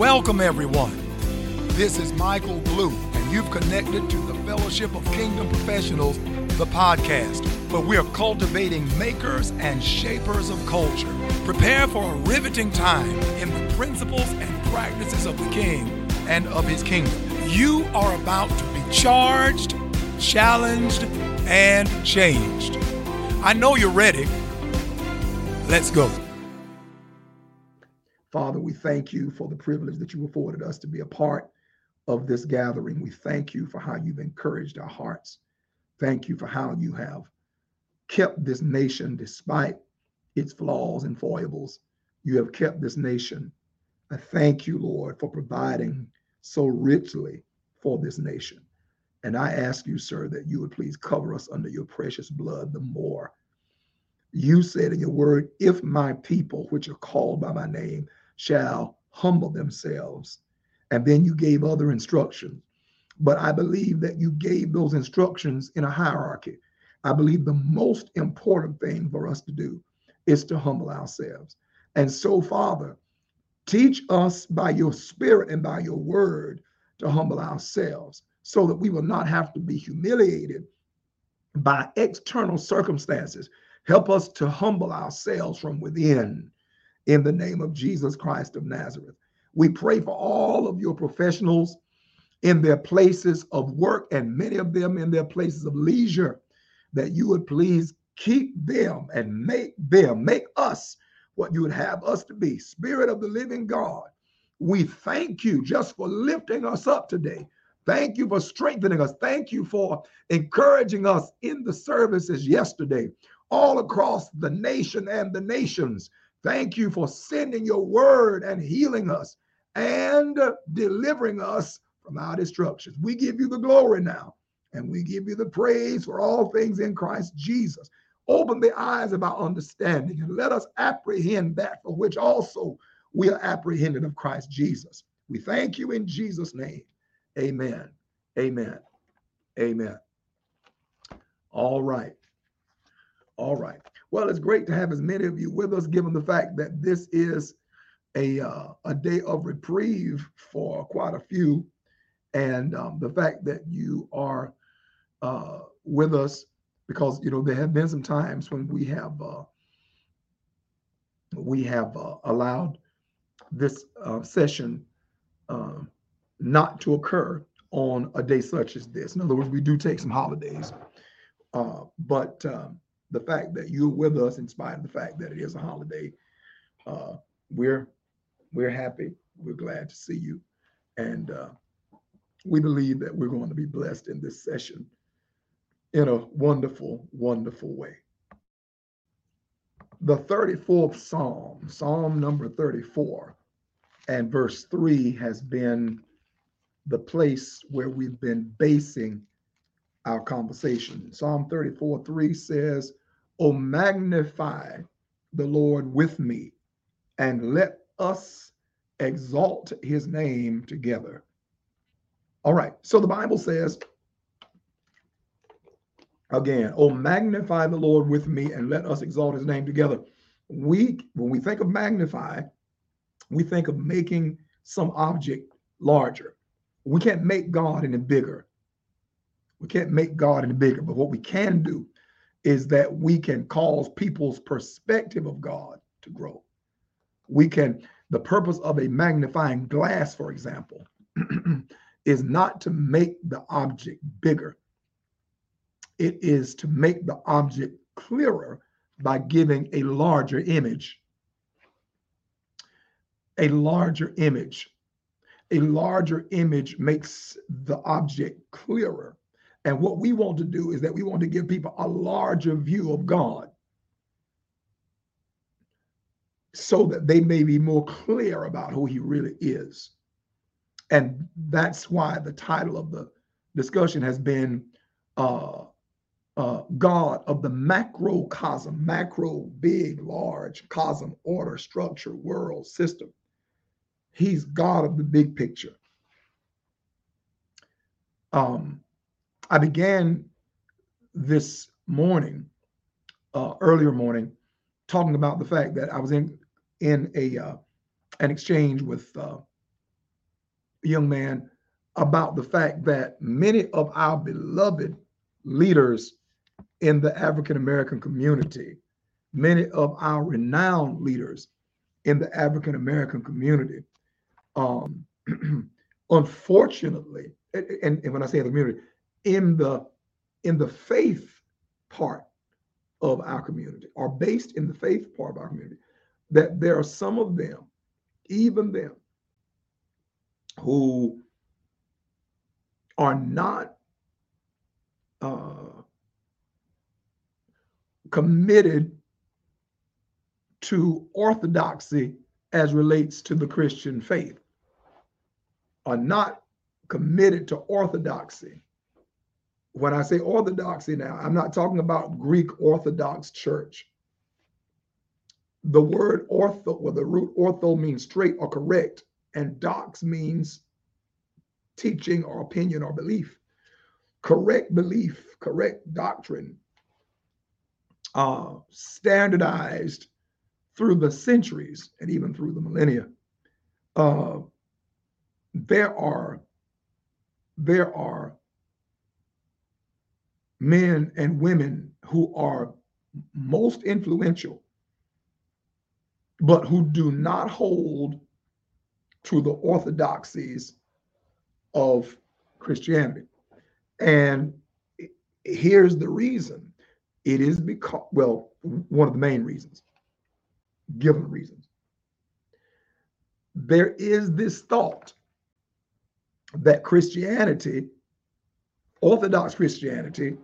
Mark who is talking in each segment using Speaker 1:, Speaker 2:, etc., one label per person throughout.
Speaker 1: Welcome, everyone. This is Michael Blue, and you've connected to the Fellowship of Kingdom Professionals, the podcast, where we are cultivating makers and shapers of culture. Prepare for a riveting time in the principles and practices of the King and of his kingdom. You are about to be charged, challenged, and changed. I know you're ready. Let's go.
Speaker 2: Father, we thank you for the privilege that you afforded us to be a part of this gathering. We thank you for how you've encouraged our hearts. Thank you for how you have kept this nation despite its flaws and foibles. You have kept this nation. I thank you, Lord, for providing so richly for this nation. And I ask you, sir, that you would please cover us under your precious blood the more. You said in your word, if my people, which are called by my name, shall humble themselves. And then you gave other instructions. But I believe that you gave those instructions in a hierarchy. I believe the most important thing for us to do is to humble ourselves. And so, Father, teach us by your spirit and by your word to humble ourselves so that we will not have to be humiliated by external circumstances. Help us to humble ourselves from within in the name of Jesus Christ of Nazareth. We pray for all of your professionals in their places of work and many of them in their places of leisure, that you would please keep them and make them, make us what you would have us to be. Spirit of the living God, we thank you just for lifting us up today. Thank you for strengthening us. Thank you for encouraging us in the services yesterday, all across the nation and the nations. Thank you for sending your word and healing us and delivering us from our destructions. We give you the glory now and we give you the praise for all things in Christ Jesus. Open the eyes of our understanding and let us apprehend that for which also we are apprehended of Christ Jesus. We thank you in Jesus' name. Amen. Amen. Amen. All right. All right. Well, it's great to have as many of you with us, given the fact that this is a uh, a day of reprieve for quite a few, and um, the fact that you are uh, with us because you know there have been some times when we have uh, we have uh, allowed this uh, session um, not to occur on a day such as this. In other words, we do take some holidays, uh, but um, the fact that you're with us in spite of the fact that it is a holiday. Uh, we're we're happy. We're glad to see you, and uh, we believe that we're going to be blessed in this session in a wonderful, wonderful way. The 34th Psalm, Psalm number 34, and verse 3 has been the place where we've been basing our conversation. Psalm 34 3 says, Oh, magnify the Lord with me, and let us exalt his name together. All right, so the Bible says, again, oh, magnify the Lord with me, and let us exalt his name together. We, when we think of magnify, we think of making some object larger. We can't make God any bigger. We can't make God any bigger, but what we can do is that we can cause people's perspective of God to grow. We can, the purpose of a magnifying glass, for example, is not to make the object bigger, it is to make the object clearer by giving a larger image. A larger image. A larger image makes the object clearer and what we want to do is that we want to give people a larger view of God so that they may be more clear about who he really is. And that's why the title of the discussion has been uh, uh, God of the macrocosm, macro, big, large, cosm, order, structure, world, system. He's God of the big picture. Um, I began this morning, uh, earlier morning, talking about the fact that I was in in a uh, an exchange with uh, young man, about the fact that many of our beloved leaders in the African American community, many of our renowned leaders in the African American community, um, unfortunately, and, and when I say the community, in the in the faith part of our community, are based in the faith part of our community, that there are some of them, even them, who are not uh, committed to orthodoxy as relates to the Christian faith, are not committed to orthodoxy. When I say orthodoxy now, I'm not talking about Greek Orthodox Church. The word ortho, or the root ortho means straight or correct, and dox means teaching or opinion or belief. Correct belief, correct doctrine, uh, standardized through the centuries and even through the millennia. Uh, there are there are men and women who are most influential, but who do not hold to the orthodoxies of Christianity. And here's the reason it is because, well, one of the main reasons, given reasons. There is this thought that Christianity, Orthodox Christianity,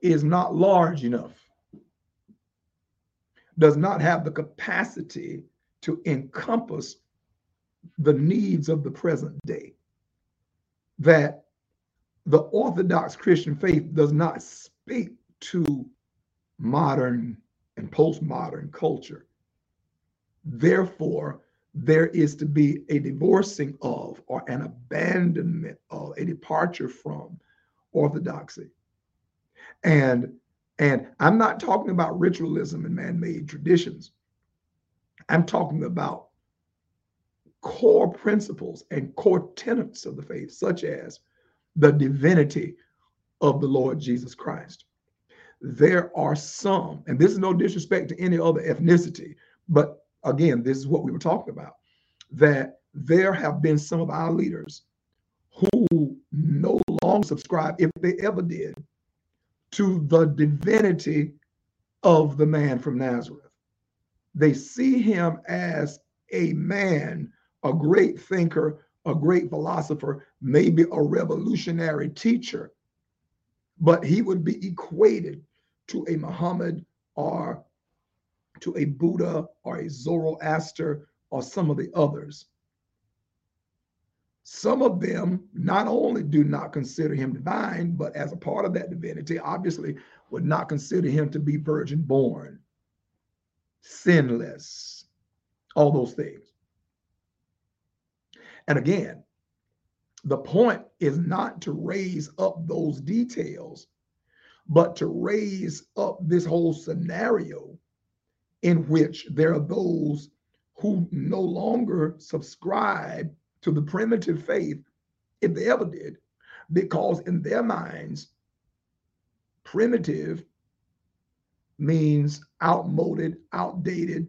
Speaker 2: is not large enough, does not have the capacity to encompass the needs of the present day that the Orthodox Christian faith does not speak to modern and postmodern culture. Therefore, there is to be a divorcing of or an abandonment of a departure from orthodoxy. And and I'm not talking about ritualism and man-made traditions. I'm talking about core principles and core tenets of the faith, such as the divinity of the Lord Jesus Christ. There are some, and this is no disrespect to any other ethnicity, but again, this is what we were talking about, that there have been some of our leaders who no longer subscribe, if they ever did, to the divinity of the man from Nazareth. They see him as a man a great thinker, a great philosopher, maybe a revolutionary teacher, but he would be equated to a Muhammad or to a Buddha or a Zoroaster or some of the others. Some of them not only do not consider him divine, but as a part of that divinity, obviously would not consider him to be virgin born, sinless, all those things. And again, the point is not to raise up those details, but to raise up this whole scenario in which there are those who no longer subscribe to the primitive faith, if they ever did, because in their minds, primitive means outmoded, outdated,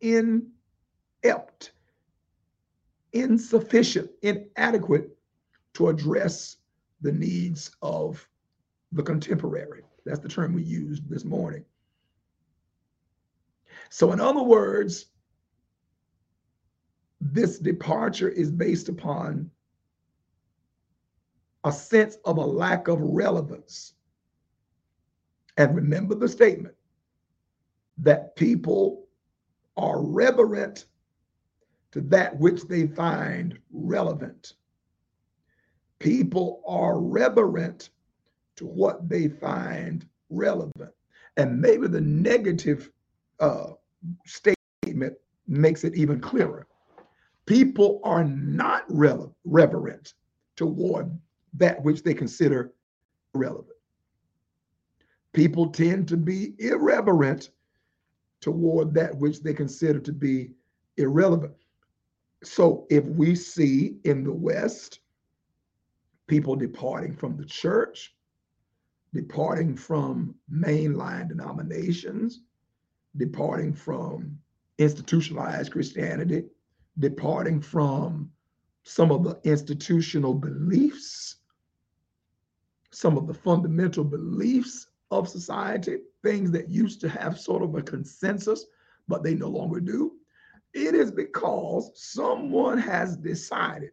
Speaker 2: inept insufficient, inadequate to address the needs of the contemporary. That's the term we used this morning. So, in other words, this departure is based upon a sense of a lack of relevance. And remember the statement that people are reverent to that which they find relevant. People are reverent to what they find relevant. And maybe the negative uh, statement makes it even clearer. People are not reverent toward that which they consider relevant. People tend to be irreverent toward that which they consider to be irrelevant So if we see in the West people departing from the church, departing from mainline denominations, departing from institutionalized Christianity, departing from some of the institutional beliefs, some of the fundamental beliefs of society, things that used to have sort of a consensus, but they no longer do. It is because someone has decided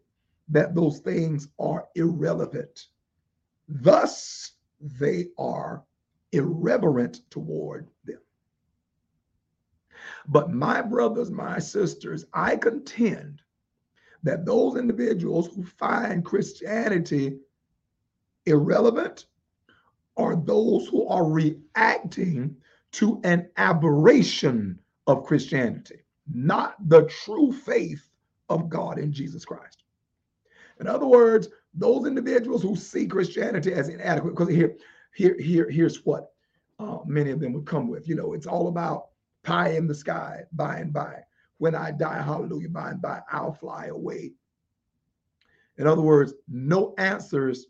Speaker 2: that those things are irrelevant. Thus, they are irreverent toward them. But my brothers, my sisters, I contend that those individuals who find Christianity irrelevant are those who are reacting to an aberration of Christianity, not the true faith of God in Jesus Christ. In other words, those individuals who see Christianity as inadequate, because here, here, here, here's what uh, many of them would come with. You know, it's all about pie in the sky by and by. When I die, hallelujah, by and by, I'll fly away. In other words, no answers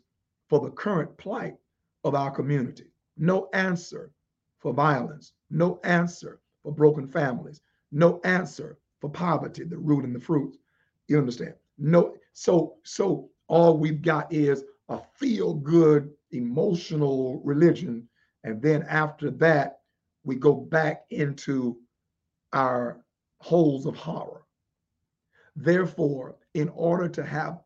Speaker 2: for the current plight of our community, no answer for violence, no answer for broken families, no answer for poverty, the root and the fruit. You understand? No, so so all we've got is a feel good emotional religion, and then after that, we go back into our holes of horror. Therefore, in order to have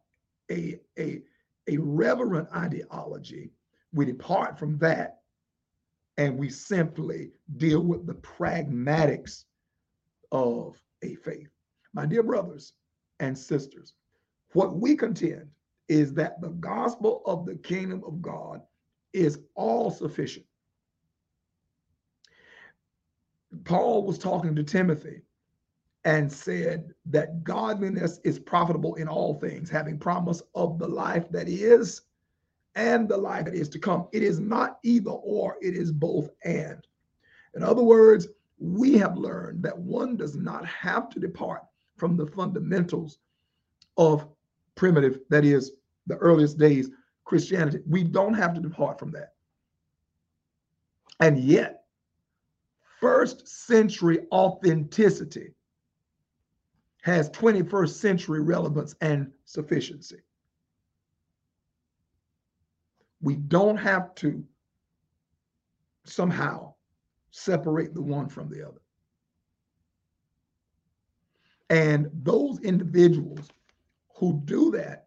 Speaker 2: a, a, a reverent ideology, we depart from that and we simply deal with the pragmatics of a faith. My dear brothers and sisters, what we contend is that the gospel of the kingdom of God is all sufficient. Paul was talking to Timothy and said that godliness is profitable in all things, having promise of the life that is and the life that is to come. It is not either or, it is both and. In other words, we have learned that one does not have to depart from the fundamentals of primitive, that is, the earliest days Christianity. We don't have to depart from that. And yet, first century authenticity has 21st century relevance and sufficiency. We don't have to somehow separate the one from the other. And those individuals who do that,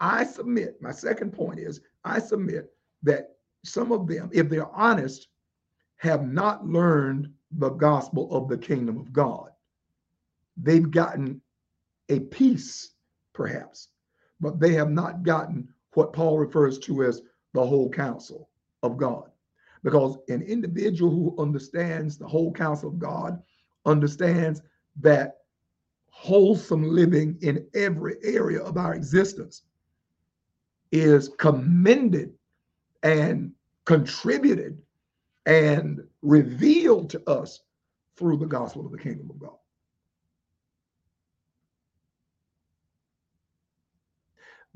Speaker 2: I submit, my second point is I submit that some of them, if they're honest, have not learned the gospel of the kingdom of God. They've gotten a piece, perhaps, but they have not gotten what Paul refers to as the whole counsel of God. Because an individual who understands the whole counsel of God understands that wholesome living in every area of our existence is commended and contributed and revealed to us through the gospel of the kingdom of God.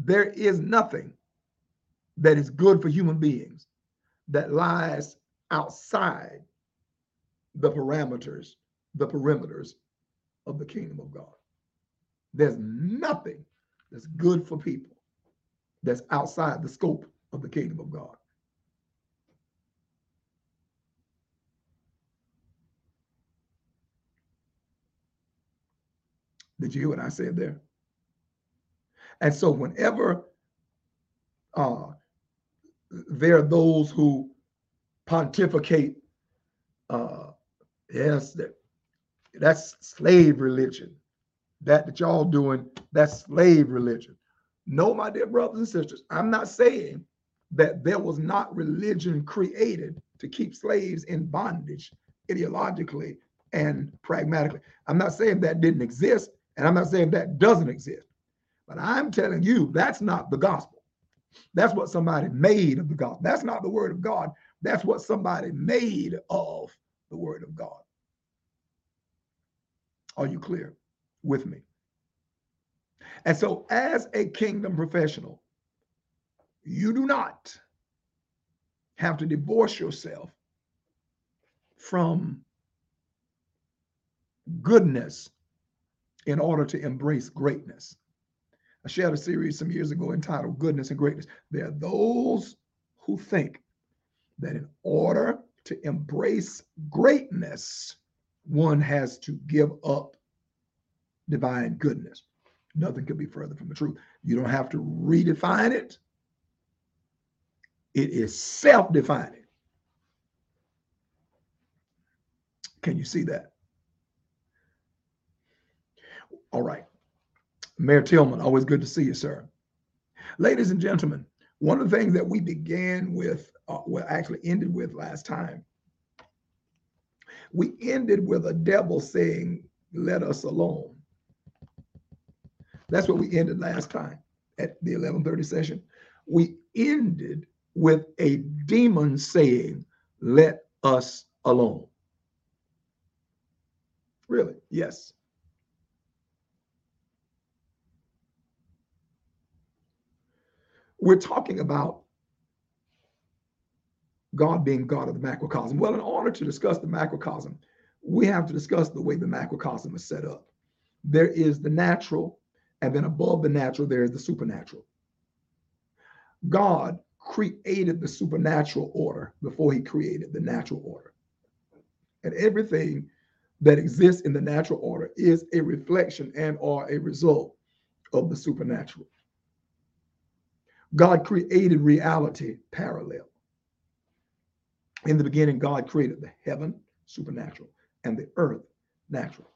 Speaker 2: There is nothing that is good for human beings that lies outside the parameters, the perimeters of the kingdom of God. There's nothing that's good for people that's outside the scope of the kingdom of God. Did you hear what I said there? And so whenever uh, there are those who pontificate, uh, yes, that that's slave religion. That that y'all doing, that's slave religion. No, my dear brothers and sisters, I'm not saying that there was not religion created to keep slaves in bondage ideologically and pragmatically. I'm not saying that didn't exist. And I'm not saying that doesn't exist, but I'm telling you that's not the gospel. That's what somebody made of the gospel. That's not the word of God. That's what somebody made of the word of God. Are you clear with me? And so, as a kingdom professional, you do not have to divorce yourself from goodness in order to embrace greatness. I shared a series some years ago entitled Goodness and Greatness. There are those who think that in order to embrace greatness, one has to give up divine goodness. Nothing could be further from the truth. You don't have to redefine it, it is self defining. Can you see that? All right. Mayor Tillman, always good to see you, sir. Ladies and gentlemen, one of the things that we began with, uh, well, actually ended with last time, we ended with a devil saying, Let us alone. That's what we ended last time at the 1130 session. We ended with a demon saying, Let us alone. Really? Yes. We're talking about God being God of the macrocosm. Well, in order to discuss the macrocosm, we have to discuss the way the macrocosm is set up. There is the natural, and then above the natural, there is the supernatural. God created the supernatural order before he created the natural order. And everything that exists in the natural order is a reflection and or a result of the supernatural. God created reality parallel. In the beginning, God created the heaven, supernatural, and the earth, natural.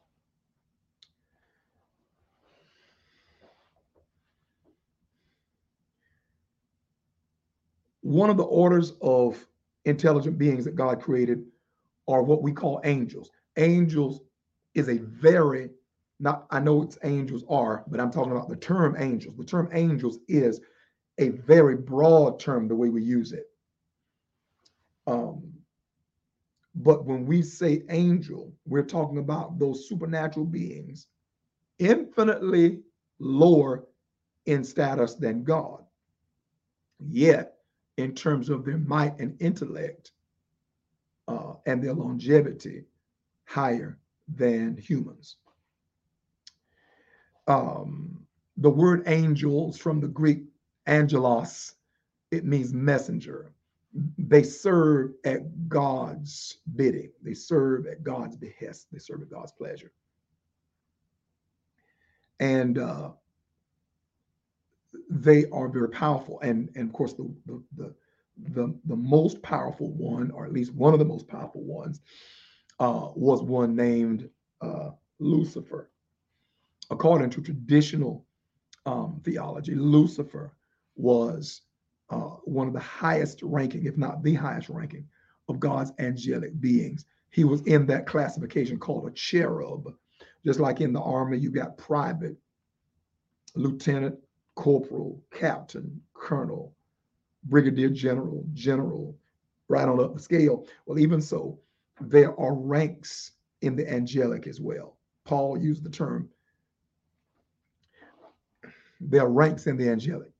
Speaker 2: One of the orders of intelligent beings that God created are what we call angels. Angels is a very, not, I know it's angels are, but I'm talking about the term angels. The term angels is a very broad term the way we use it. Um, but when we say angel, we're talking about those supernatural beings infinitely lower in status than God. Yet, in terms of their might and intellect uh, and their longevity, higher than humans. Um, the word angels from the Greek angelos, it means messenger. They serve at God's bidding. They serve at God's behest. They serve at God's pleasure. And uh, they are very powerful. And, and of course, the, the, the, the, the most powerful one, or at least one of the most powerful ones, uh, was one named uh, Lucifer. According to traditional um, theology, Lucifer was uh, one of the highest ranking, if not the highest ranking, of God's angelic beings. He was in that classification called a cherub. Just like in the army, you got private, lieutenant, corporal, captain, colonel, brigadier general, general, right on up the scale. Well, even so, there are ranks in the angelic as well. Paul used the term, there are ranks in the angelic.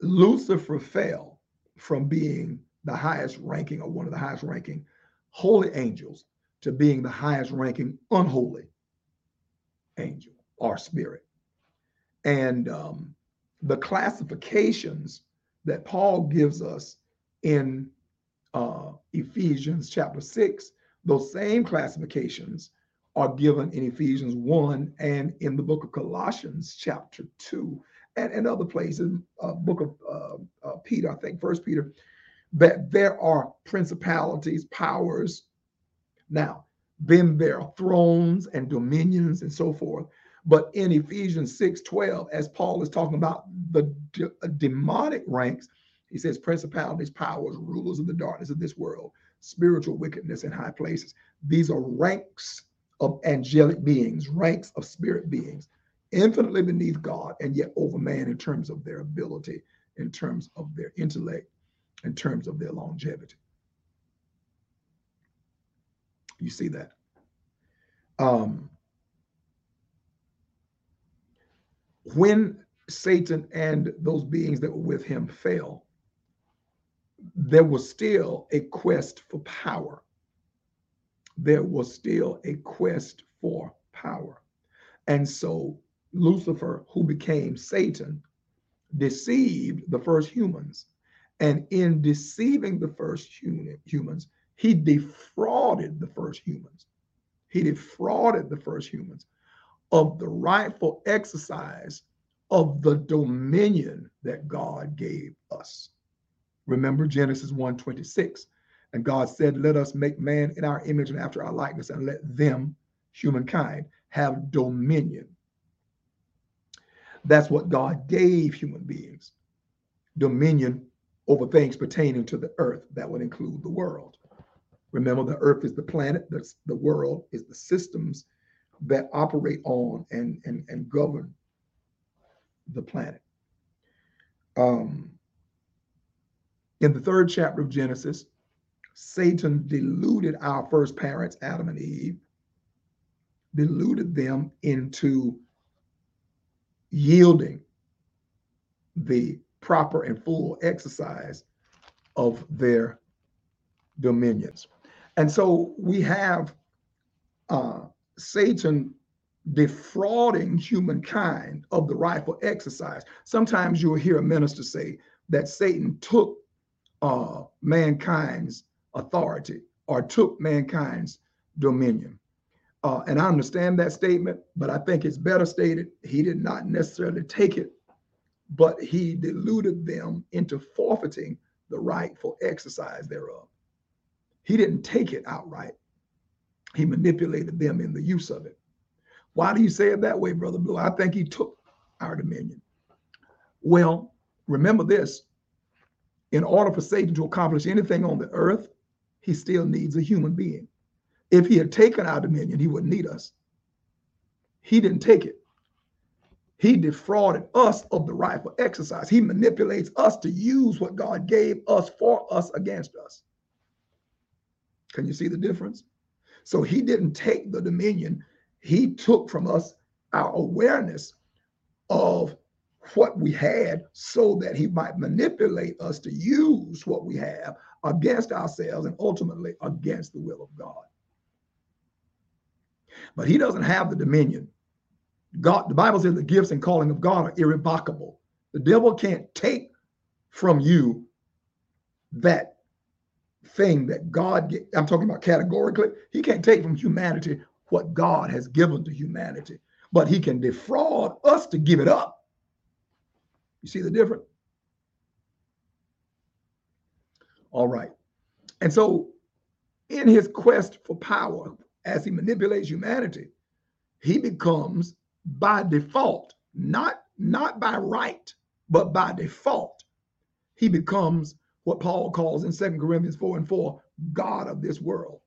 Speaker 2: Lucifer fell from being the highest ranking or one of the highest ranking holy angels to being the highest ranking unholy angel or spirit. And um, the classifications that Paul gives us in uh, Ephesians chapter 6, those same classifications are given in Ephesians 1 and in the book of Colossians chapter 2 and, and other places, uh, book of uh, uh, Peter, I think, First Peter, that there are principalities, powers. Now, then there are thrones and dominions and so forth. But in Ephesians 6 12, as Paul is talking about the uh, demonic ranks, he says principalities, powers, rulers of the darkness of this world, spiritual wickedness in high places. These are ranks of angelic beings, ranks of spirit beings infinitely beneath God and yet over man in terms of their ability, in terms of their intellect, in terms of their longevity. You see that. Um, when Satan and those beings that were with him fell, there was still a quest for power. There was still a quest for power. And so Lucifer, who became Satan, deceived the first humans. And in deceiving the first human, humans, he defrauded the first humans. He defrauded the first humans of the rightful exercise of the dominion that God gave us. Remember Genesis 1:26. And God said, Let us make man in our image and after our likeness, and let them, humankind, have dominion. That's what God gave human beings dominion over things pertaining to the earth. That would include the world. Remember, the earth is the planet, the, world is the systems that operate on and, and, and govern the planet. Um, in the third chapter of Genesis, Satan deluded our first parents, Adam and Eve, deluded them into yielding the proper and full exercise of their dominions. And so we have uh, Satan defrauding humankind of the rightful exercise. Sometimes you'll hear a minister say that Satan took uh, mankind's authority or took mankind's dominion. Uh, and I understand that statement, but I think it's better stated he did not necessarily take it, but he deluded them into forfeiting the rightful exercise thereof. He didn't take it outright, he manipulated them in the use of it. Why do you say it that way, Brother Blue? I think he took our dominion. Well, remember this in order for Satan to accomplish anything on the earth, he still needs a human being. If he had taken our dominion, he wouldn't need us. He didn't take it. He defrauded us of the rightful exercise. He manipulates us to use what God gave us for us against us. Can you see the difference? So he didn't take the dominion, he took from us our awareness of what we had so that he might manipulate us to use what we have against ourselves and ultimately against the will of God. But he doesn't have the dominion. God, the Bible says the gifts and calling of God are irrevocable. The devil can't take from you that thing that God, I'm talking about categorically, he can't take from humanity what God has given to humanity, but he can defraud us to give it up. You see the difference? All right. And so, in his quest for power, as he manipulates humanity, he becomes by default, not, not by right, but by default, he becomes what Paul calls in Second Corinthians 4 and 4, God of this world.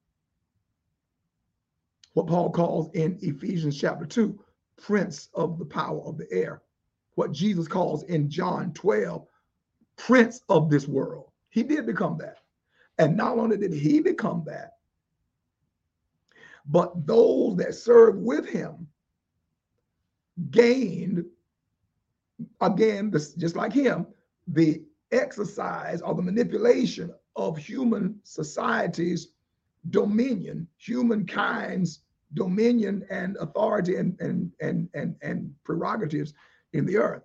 Speaker 2: What Paul calls in Ephesians chapter 2, prince of the power of the air. What Jesus calls in John 12, prince of this world. He did become that. And not only did he become that, but those that served with him gained, again, this, just like him, the exercise or the manipulation of human society's dominion, humankind's dominion and authority and, and, and, and, and prerogatives in the earth.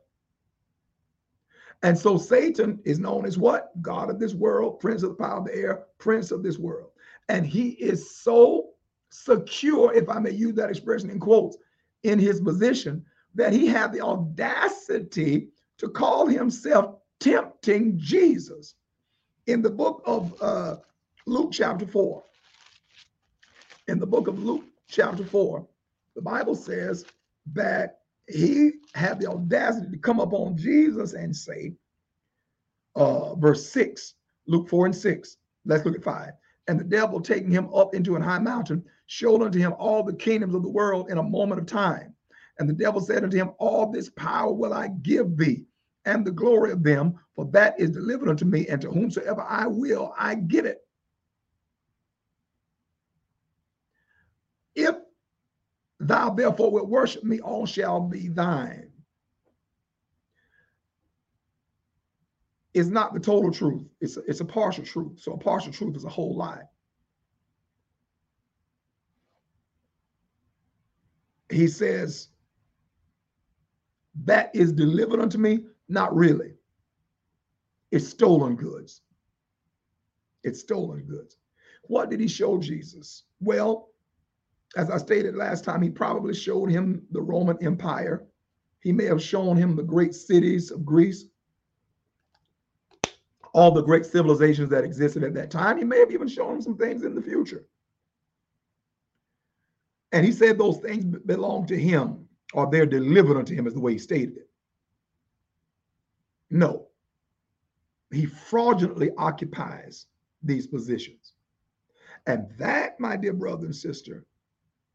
Speaker 2: And so Satan is known as what? God of this world, prince of the power of the air, prince of this world. And he is so secure, if I may use that expression in quotes, in his position that he had the audacity to call himself tempting Jesus. In the book of uh, Luke, chapter 4, in the book of Luke, chapter 4, the Bible says that he had the audacity to come upon Jesus and say, uh, verse 6, Luke 4 and 6. Let's look at 5. And the devil taking him up into an high mountain showed unto him all the kingdoms of the world in a moment of time. And the devil said unto him, All this power will I give thee, and the glory of them, for that is delivered unto me, and to whomsoever I will, I give it. If thou therefore wilt worship me, all shall be thine. It's not the total truth, it's a, it's a partial truth. So a partial truth is a whole lie. He says, that is delivered unto me? Not really. It's stolen goods. It's stolen goods. What did he show Jesus? Well, as I stated last time, he probably showed him the Roman Empire. He may have shown him the great cities of Greece, all the great civilizations that existed at that time. He may have even shown him some things in the future. And he said those things belong to him or they're delivered unto him, is the way he stated it. No. He fraudulently occupies these positions. And that, my dear brother and sister,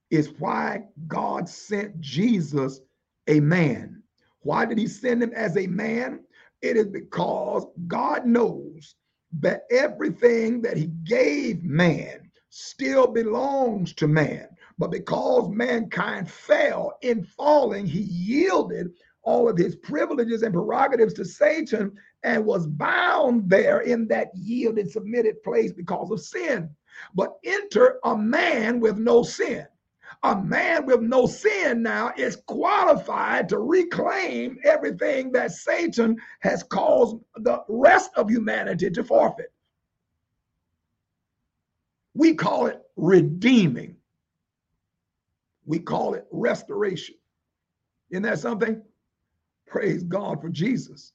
Speaker 2: is why God sent Jesus a man. Why did he send him as a man? It is because God knows that everything that he gave man still belongs to man. But because mankind fell in falling, he yielded all of his privileges and prerogatives to Satan and was bound there in that yielded, submitted place because of sin. But enter a man with no sin. A man with no sin now is qualified to reclaim everything that Satan has caused the rest of humanity to forfeit. We call it redeeming. We call it restoration. Isn't that something? Praise God for Jesus.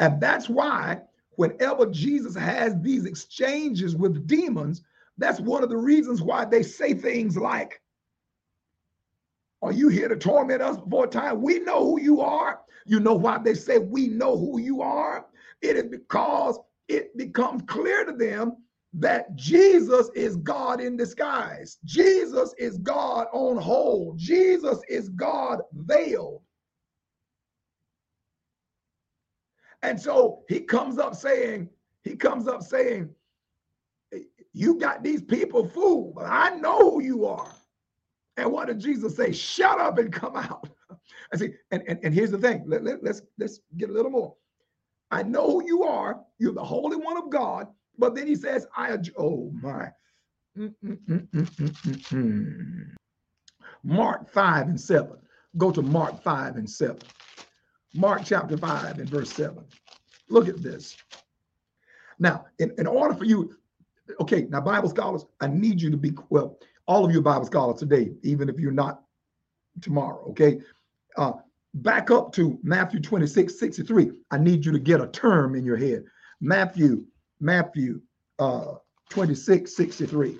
Speaker 2: And that's why whenever Jesus has these exchanges with demons, that's one of the reasons why they say things like, Are you here to torment us before time? We know who you are. You know why they say we know who you are? It is because it becomes clear to them that Jesus is God in disguise. Jesus is God on hold. Jesus is God veiled. And so he comes up saying, he comes up saying, you got these people fooled, but I know who you are. And what did Jesus say? Shut up and come out. I see, and, and, and here's the thing. Let, let, let's let's get a little more. I know who you are. You're the Holy One of God. But then he says, I, oh my. Mm, mm, mm, Mark 5 and 7. Go to Mark 5 and 7. Mark chapter 5 and verse 7. Look at this. Now, in, in order for you, okay, now Bible scholars, I need you to be, well, all of you Bible scholars today, even if you're not tomorrow, okay? Uh, back up to Matthew 26, 63. I need you to get a term in your head. Matthew Matthew uh, 26, 63.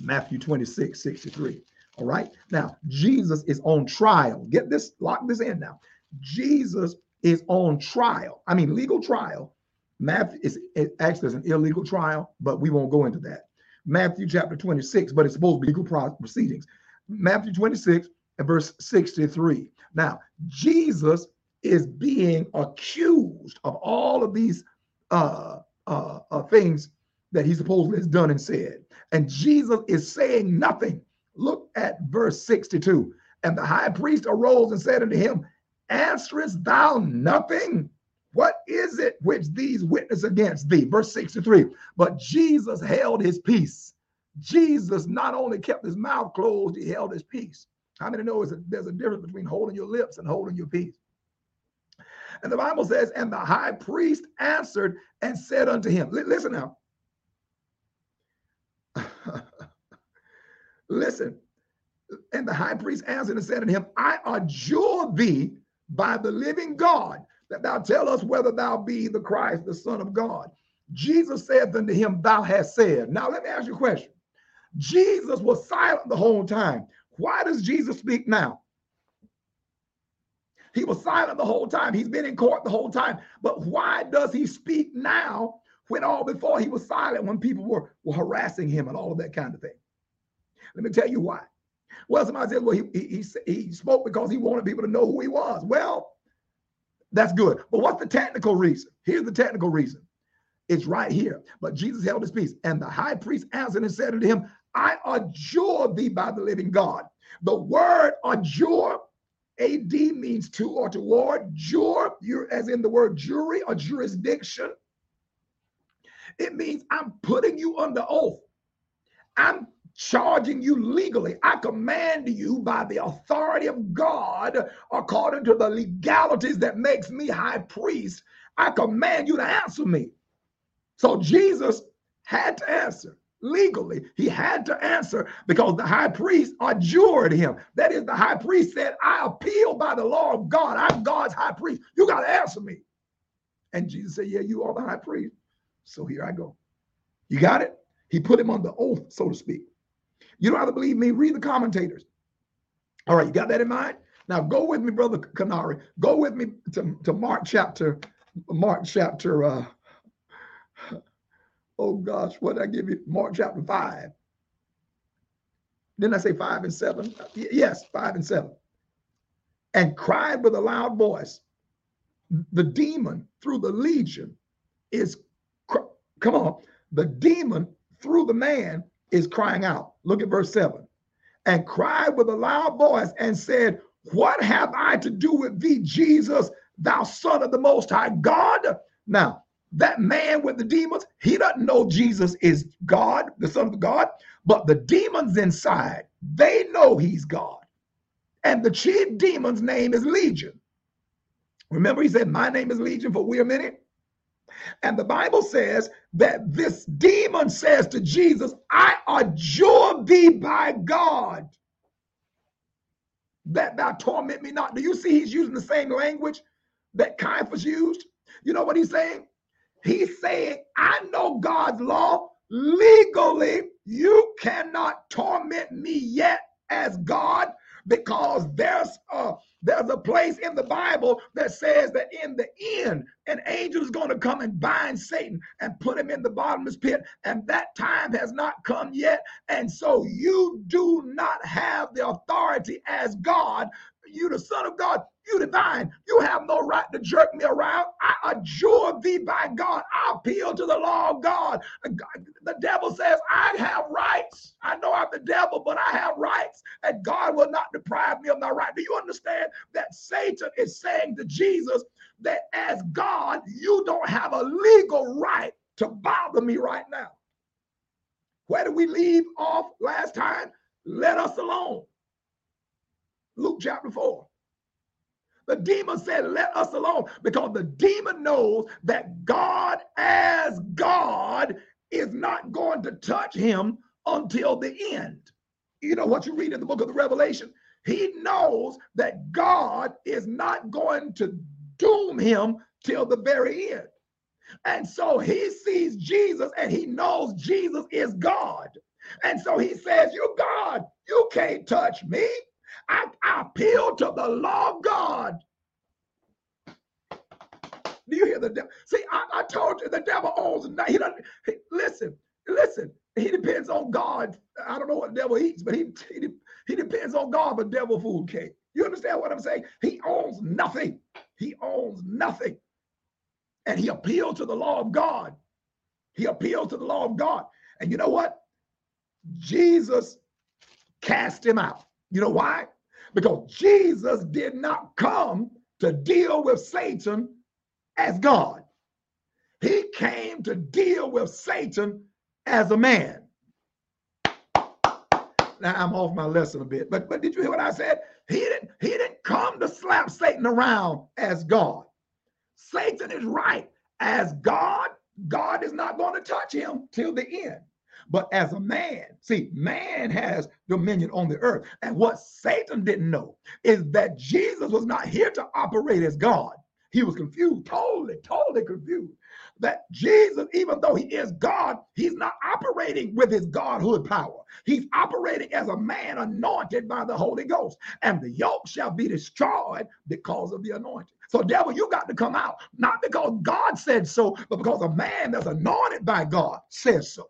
Speaker 2: Matthew 26, 63. All right. Now, Jesus is on trial. Get this, lock this in now. Jesus is on trial. I mean, legal trial. Matthew is it actually is an illegal trial, but we won't go into that. Matthew chapter 26, but it's supposed to be legal proceedings. Matthew 26 and verse 63. Now, Jesus is being accused of all of these uh, uh, uh, things that he supposedly has done and said. And Jesus is saying nothing. Look at verse 62. And the high priest arose and said unto him, Answerest thou nothing? What is it which these witness against thee? Verse 63. But Jesus held his peace. Jesus not only kept his mouth closed, he held his peace. How many know there's a difference between holding your lips and holding your peace? And the Bible says, and the high priest answered and said unto him, listen now. listen. And the high priest answered and said unto him, I adjure thee by the living God that thou tell us whether thou be the Christ, the Son of God. Jesus said unto him, Thou hast said. Now let me ask you a question. Jesus was silent the whole time. Why does Jesus speak now? He was silent the whole time. He's been in court the whole time. But why does he speak now when all before he was silent when people were, were harassing him and all of that kind of thing? Let me tell you why. Well, somebody said, well, he, he, he spoke because he wanted people to know who he was. Well, that's good. But what's the technical reason? Here's the technical reason. It's right here. But Jesus held his peace. And the high priest answered and said unto him, I adjure thee by the living God. The word adjure AD means to or toward. Jur, you're as in the word jury or jurisdiction. It means I'm putting you under oath. I'm charging you legally. I command you by the authority of God, according to the legalities that makes me high priest. I command you to answer me. So Jesus had to answer legally. He had to answer because the high priest adjured him. That is, the high priest said, I appeal by the law of God. I'm God's high priest. You got to answer me. And Jesus said, Yeah, you are the high priest. So here I go. You got it? He put him on the oath, so to speak. You don't have to believe me. Read the commentators. All right, you got that in mind? Now go with me, brother Canary. Go with me to, to Mark chapter, Mark chapter uh, oh gosh, what did I give you? Mark chapter 5. Didn't I say 5 and 7? Yes, 5 and 7. And cried with a loud voice. The demon through the legion is, come on, the demon through the man is crying out. Look at verse 7. And cried with a loud voice and said, What have I to do with thee, Jesus, thou son of the most high God? Now, that man with the demons, he doesn't know Jesus is God, the Son of God, but the demons inside, they know he's God. And the chief demon's name is Legion. Remember, he said, My name is Legion, for we are many. And the Bible says that this demon says to Jesus, I adjure thee by God that thou torment me not. Do you see he's using the same language that Caiaphas used? You know what he's saying? He's saying, I know God's law. Legally, you cannot torment me yet as God because there's a there's a place in the Bible that says that in the end, an angel is going to come and bind Satan and put him in the bottomless pit, and that time has not come yet. And so you do not have the authority as God, you the Son of God, you divine. You have no right to jerk me around. I adjure thee by God. I appeal to the law of God. The devil says, I have rights. I know I'm the devil, but I have rights, and God will not deprive me of my right. Do you understand that Satan is saying to Jesus that as God, you don't have a legal right to bother me right now? Where did we leave off last time? Let us alone. Luke chapter 4. The demon said, Let us alone, because the demon knows that God, as God, is not going to touch him until the end. You know what you read in the book of the Revelation? He knows that God is not going to doom him till the very end. And so he sees Jesus and he knows Jesus is God. And so he says, You're God. You can't touch me. I, I appeal to the law of God. Do you hear the devil? See, I, I told you the devil owns. He. He, listen, listen. He depends on God. I don't know what the devil eats, but he he, he depends on God for devil food cake. You understand what I'm saying? He owns nothing. He owns nothing. And he appealed to the law of God. He appealed to the law of God. And you know what? Jesus cast him out. You know why? Because Jesus did not come to deal with Satan as God. He came to deal with Satan as a man. Now I'm off my lesson a bit, but but did you hear what I said? He didn't he didn't come to slap Satan around as God. Satan is right as God. God is not going to touch him till the end. But as a man, see, man has dominion on the earth. And what Satan didn't know is that Jesus was not here to operate as God. He was confused, totally, totally confused. That Jesus, even though he is God, he's not operating with his godhood power. He's operating as a man anointed by the Holy Ghost. And the yoke shall be destroyed because of the anointing. So, devil, you got to come out, not because God said so, but because a man that's anointed by God says so.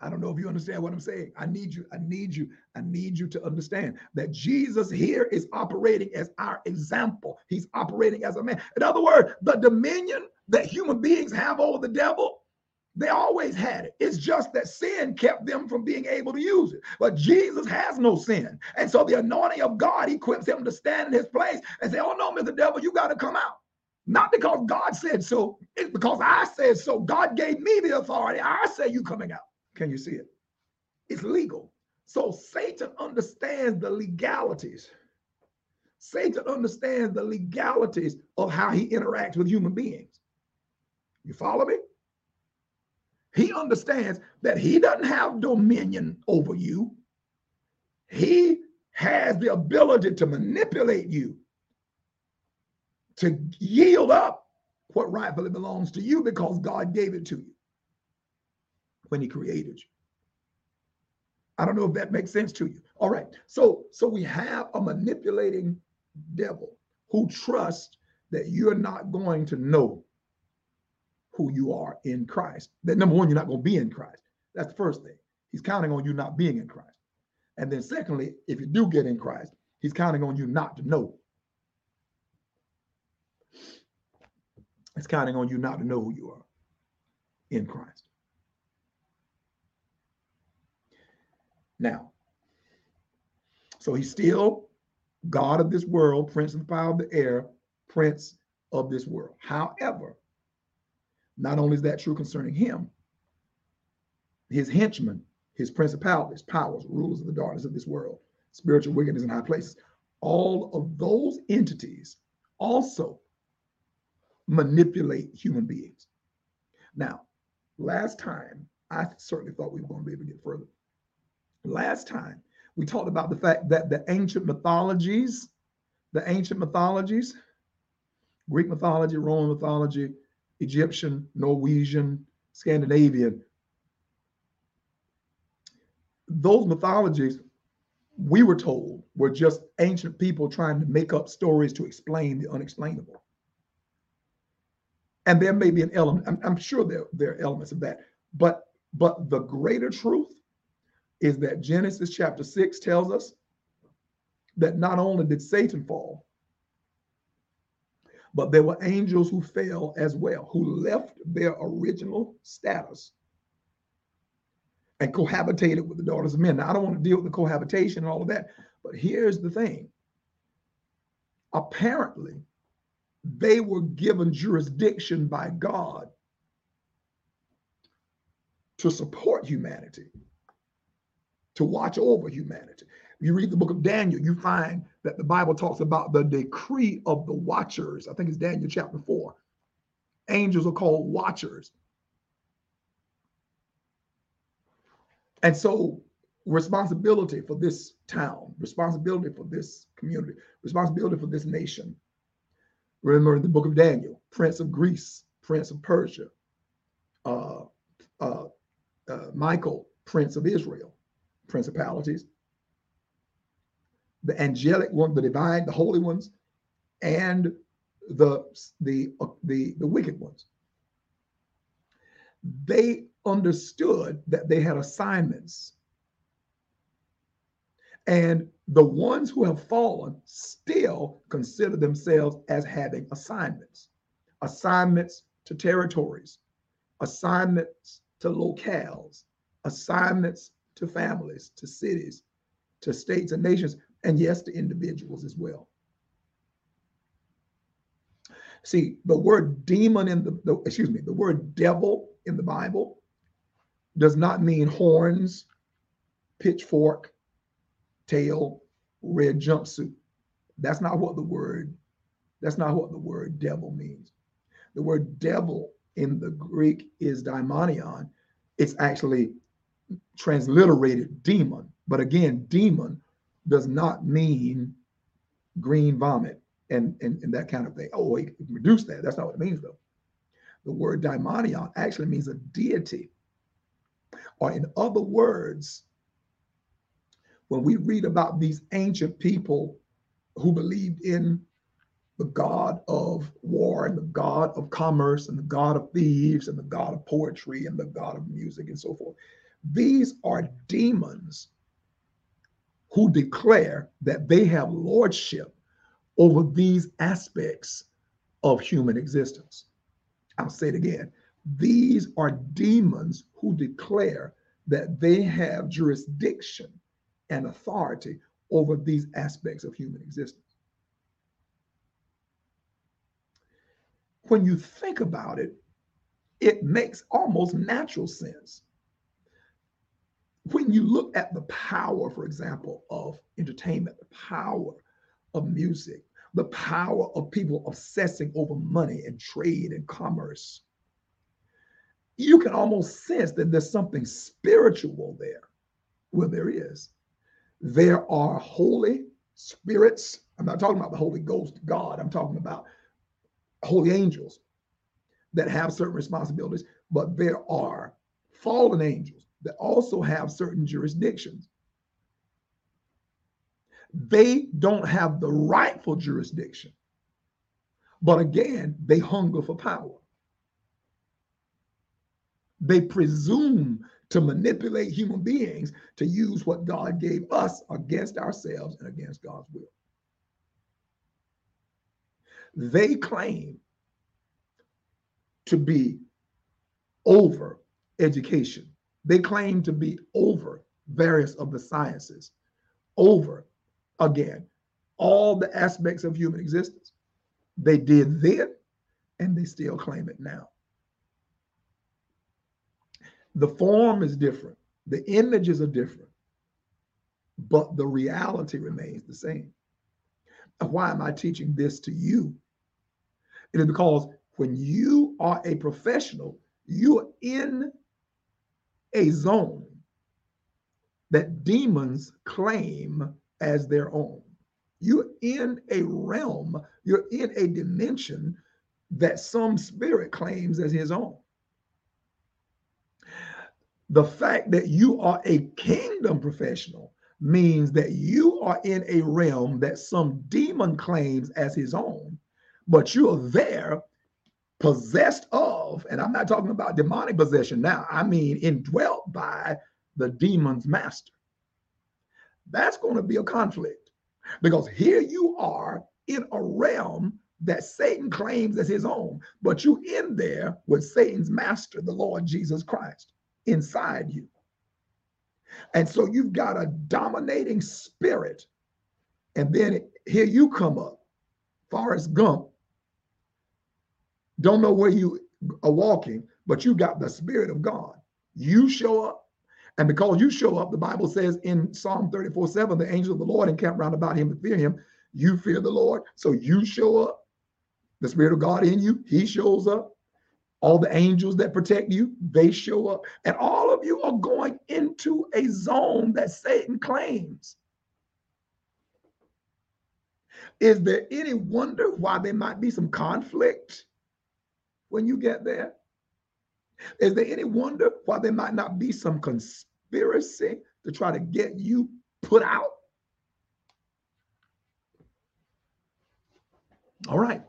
Speaker 2: I don't know if you understand what I'm saying. I need you, I need you, I need you to understand that Jesus here is operating as our example. He's operating as a man. In other words, the dominion that human beings have over the devil, They always had it. It's just that sin kept them from being able to use it. But Jesus has no sin. And so the anointing of God equips him to stand in his place and say, Oh no, Mr. Devil, you got to come out. Not because God said so, it's because I said so. God gave me the authority. I say you coming out. Can you see it? It's legal. So Satan understands the legalities. Satan understands the legalities of how he interacts with human beings. You follow me? He understands that he doesn't have dominion over you. He has the ability to manipulate you to yield up what rightfully belongs to you because God gave it to you when he created you. I don't know if that makes sense to you. All right. So so we have a manipulating devil who trusts that you're not going to know who you are in Christ. That number one, you're not going to be in Christ. That's the first thing. He's counting on you not being in Christ. And then secondly, if you do get in Christ, he's counting on you not to know. He's counting on you not to know who you are in Christ. Now, so he's still God of this world, prince of the power of the air, prince of this world. However, not only is that true concerning him, his henchmen, his principalities, powers, rulers of the darkness of this world, spiritual wickedness in high places, all of those entities also manipulate human beings. Now, last time, I certainly thought we were going to be able to get further. Last time, we talked about the fact that the ancient mythologies, the ancient mythologies, Greek mythology, Roman mythology, Egyptian, Norwegian, Scandinavian, those mythologies, we were told, were just ancient people trying to make up stories to explain the unexplainable. And there may be an element, I'm, I'm sure there, there are elements of that, but but the greater truth is that Genesis chapter 6 tells us that not only did Satan fall, but there were angels who fell as well, who left their original status and cohabitated with the daughters of men. Now, I don't want to deal with the cohabitation and all of that, but here's the thing. Apparently, they were given jurisdiction by God to support humanity to watch over humanity. You read the book of Daniel, you find that the Bible talks about the decree of the watchers. I think it's Daniel chapter 4. Angels are called watchers. And so, responsibility for this town, responsibility for this community, responsibility for this nation. Remember the book of Daniel, Prince of Greece, Prince of Persia, uh, uh, uh, Michael, Prince of Israel principalities, the angelic one, the divine, the holy ones, and the the uh, the the wicked ones. They understood that they had assignments. And the ones who have fallen still consider themselves as having assignments assignments to territories, assignments to locales, assignments to families, to cities, to states and nations, and yes, to individuals as well. See, the word demon in the, the excuse me, the word devil in the Bible does not mean horns, pitchfork, tail, red jumpsuit. That's not what the word that's not what the word devil means. The word devil in the Greek is daimonion. It's actually transliterated demon. But again, demon does not mean green vomit and, and, and that kind of thing. Oh, he reduce that. That's not what it means, though. The word daimonion actually means a deity. Or, in other words, when we read about these ancient people who believed in the God of war and the God of commerce and the God of thieves and the God of poetry and the God of music and so forth, these are demons who declare that they have lordship over these aspects of human existence. I'll say it again. These are demons who declare that they have jurisdiction and authority over these aspects of human existence. When you think about it, it makes almost natural sense. When you look at the power, for example, of entertainment, the power of music, the power of people obsessing over money and trade and commerce, you can almost sense that there's something spiritual there. Well, there is. There are holy spirits. I'm not talking about the Holy Ghost, God. I'm talking about holy angels that have certain responsibilities, but there are fallen angels that also have certain jurisdictions. They don't have the rightful jurisdiction, but again, they hunger for power. They presume to manipulate human beings to use what God gave us against ourselves and against God's will. They claim to be over education. They claim to be over various of the sciences, over, again, all the aspects of human existence. They did then, and they still claim it now. The form is different, the images are different, but the reality remains the same. Why am I teaching this to you? It is because when you are a professional, you're in a zone that demons claim as their own. You're in a realm, you're in a dimension that some spirit claims as his own the fact that you are a kingdom professional means that you are in a realm that some demon claims as his own, but you are there possessed of, and I'm not talking about demonic possession now, I mean indwelt by the demon's master. That's going to be a conflict because here you are in a realm that Satan claims as his own, but you in there with Satan's master, the Lord Jesus Christ inside you. And so you've got a dominating spirit. And then here you come up, Forrest Gump. Don't know where you are walking, but you got the spirit of God. You show up. And because you show up, the Bible says in Psalm 34 7, the angel of the Lord encamp round about him to fear him. You fear the Lord. So you show up. The Spirit of God in you, He shows up all the angels that protect you, they show up. And all of you are going into a zone that Satan claims. Is there any wonder why there might be some conflict when you get there? Is there any wonder why there might not be some conspiracy to try to get you put out? All right.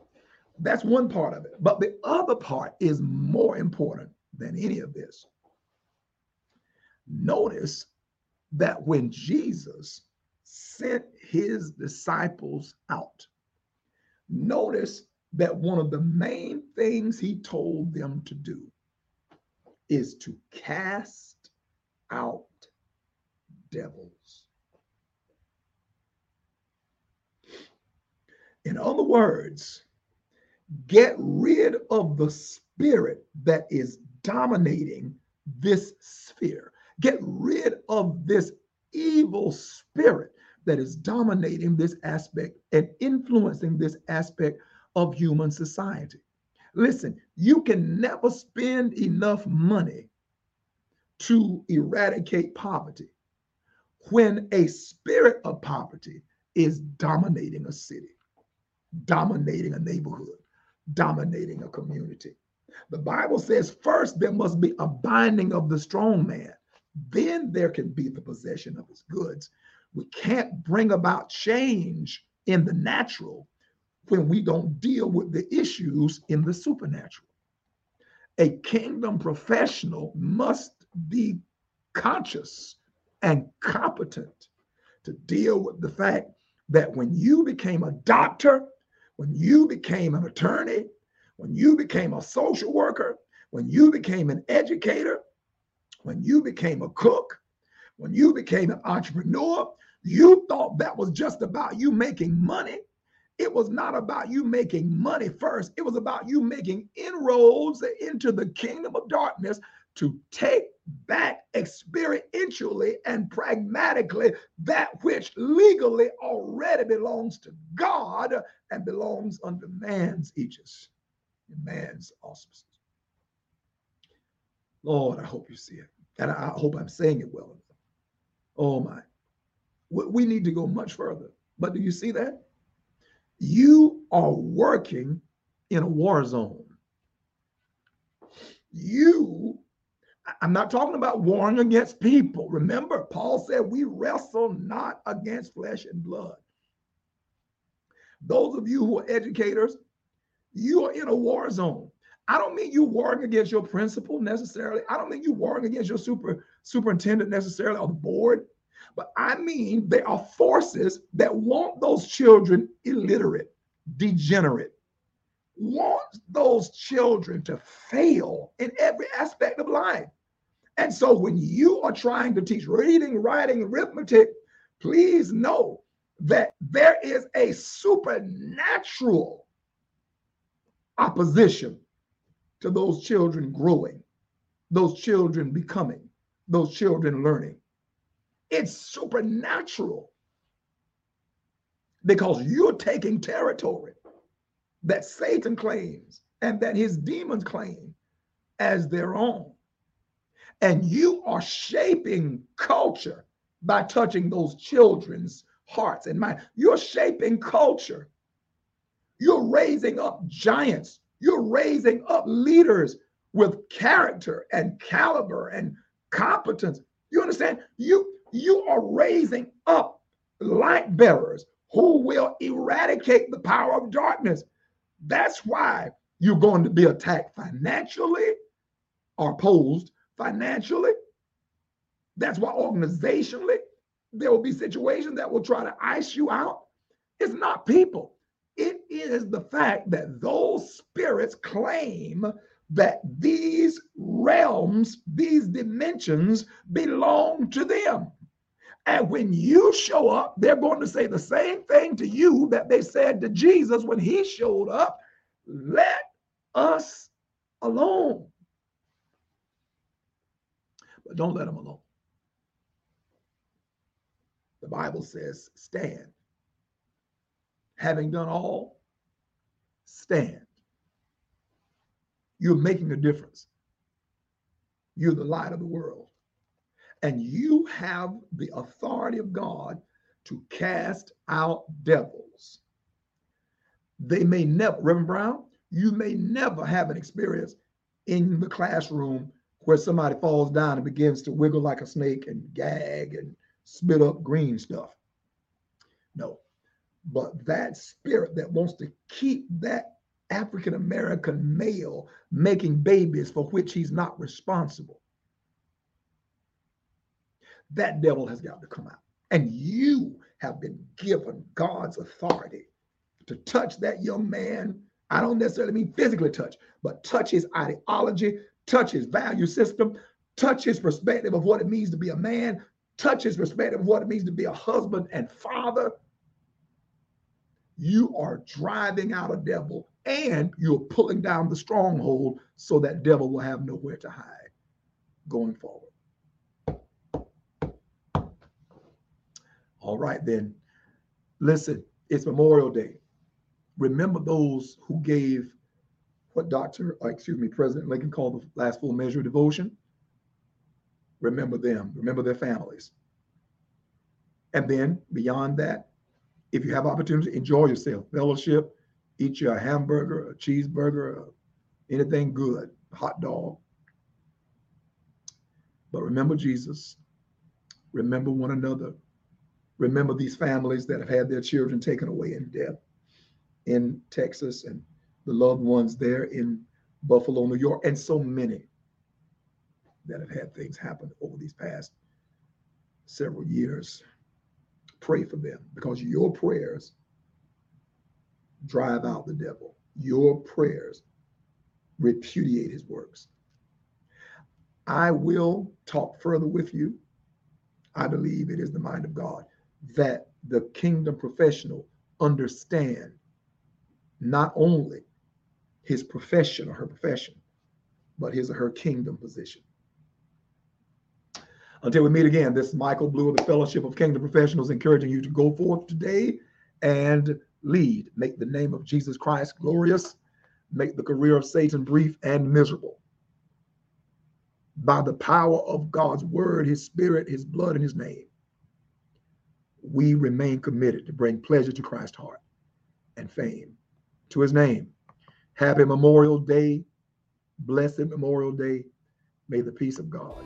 Speaker 2: That's one part of it. But the other part is more important than any of this. Notice that when Jesus sent his disciples out, notice that one of the main things he told them to do is to cast out devils. In other words, get rid of the spirit that is dominating this sphere. Get rid of this evil spirit that is dominating this aspect and influencing this aspect of human society. Listen, you can never spend enough money to eradicate poverty when a spirit of poverty is dominating a city, dominating a neighborhood, dominating a community. The Bible says first there must be a binding of the strong man, then there can be the possession of his goods. We can't bring about change in the natural when we don't deal with the issues in the supernatural. A kingdom professional must be conscious and competent to deal with the fact that when you became a doctor when you became an attorney, when you became a social worker, when you became an educator, when you became a cook, when you became an entrepreneur, you thought that was just about you making money. It was not about you making money first. It was about you making inroads into the kingdom of darkness to take back experientially and pragmatically that which legally already belongs to God and belongs under man's aegis, man's auspices. Lord, I hope you see it. And I hope I'm saying it well enough. Oh my. We need to go much further. But do you see that? You are working in a war zone. You, I'm not talking about warring against people. Remember, Paul said we wrestle not against flesh and blood. Those of you who are educators, you are in a war zone. I don't mean you warring against your principal necessarily. I don't mean you warring against your super superintendent necessarily or the board, but I mean there are forces that want those children illiterate, degenerate, want those children to fail in every aspect of life. And so when you are trying to teach reading, writing, arithmetic, please know that there is a supernatural opposition to those children growing, those children becoming, those children learning. It's supernatural because you're taking territory that Satan claims and that his demons claim as their own. And you are shaping culture by touching those children's hearts and minds. You're shaping culture. You're raising up giants you're raising up leaders with character and caliber and competence. You understand? You you are raising up light bearers who will eradicate the power of darkness. That's why you're going to be attacked financially or opposed financially. That's why organizationally there will be situations that will try to ice you out. It's not people. It is the fact that those spirits claim that these realms, these dimensions belong to them. And when you show up, they're going to say the same thing to you that they said to Jesus when he showed up let us alone. But don't let them alone. The Bible says, stand having done all, stand. You're making a difference. You're the light of the world. And you have the authority of God to cast out devils. They may never, Reverend Brown, you may never have an experience in the classroom where somebody falls down and begins to wiggle like a snake and gag and spit up green stuff. No, but that spirit that wants to keep that African American male making babies for which he's not responsible, that devil has got to come out. And you have been given God's authority to touch that young man. I don't necessarily mean physically touch, but touch his ideology, touch his value system, touch his perspective of what it means to be a man, touch his perspective of what it means to be a husband and father you are driving out a devil and you're pulling down the stronghold so that devil will have nowhere to hide going forward. All right, then. Listen, it's Memorial Day. Remember those who gave what Dr. Uh, excuse me, President Lincoln called the last full measure of devotion. Remember them, remember their families. And then beyond that, if you have opportunity, enjoy yourself, fellowship, eat your hamburger, a cheeseburger, anything good, hot dog. But remember Jesus. Remember one another. Remember these families that have had their children taken away in death in Texas and the loved ones there in Buffalo, New York, and so many that have had things happen over these past several years pray for them because your prayers drive out the devil. Your prayers repudiate his works. I will talk further with you. I believe it is the mind of God that the kingdom professional understand not only his profession or her profession, but his or her kingdom position. Until we meet again, this is Michael Blue of the Fellowship of Kingdom Professionals encouraging you to go forth today and lead. Make the name of Jesus Christ glorious. Make the career of Satan brief and miserable. By the power of God's word, his spirit, his blood, and his name, we remain committed to bring pleasure to Christ's heart and fame to his name. Happy Memorial Day. Blessed Memorial Day. May the peace of God.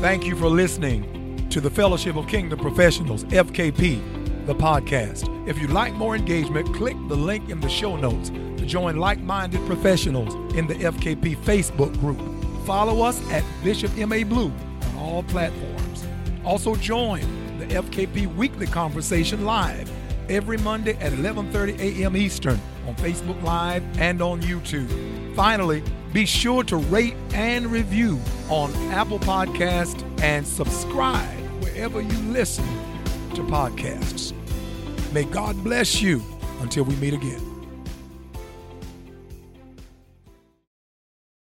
Speaker 1: Thank you for listening to the Fellowship of Kingdom Professionals, FKP, the podcast. If you'd like more engagement, click the link in the show notes to join like minded professionals in the FKP Facebook group. Follow us at Bishop M.A. Blue on all platforms. Also, join the FKP Weekly Conversation live every Monday at 11:30 a.m. Eastern on Facebook Live and on YouTube. Finally, be sure to rate and review on Apple Podcast and subscribe wherever you listen to podcasts. May God bless you until we meet again.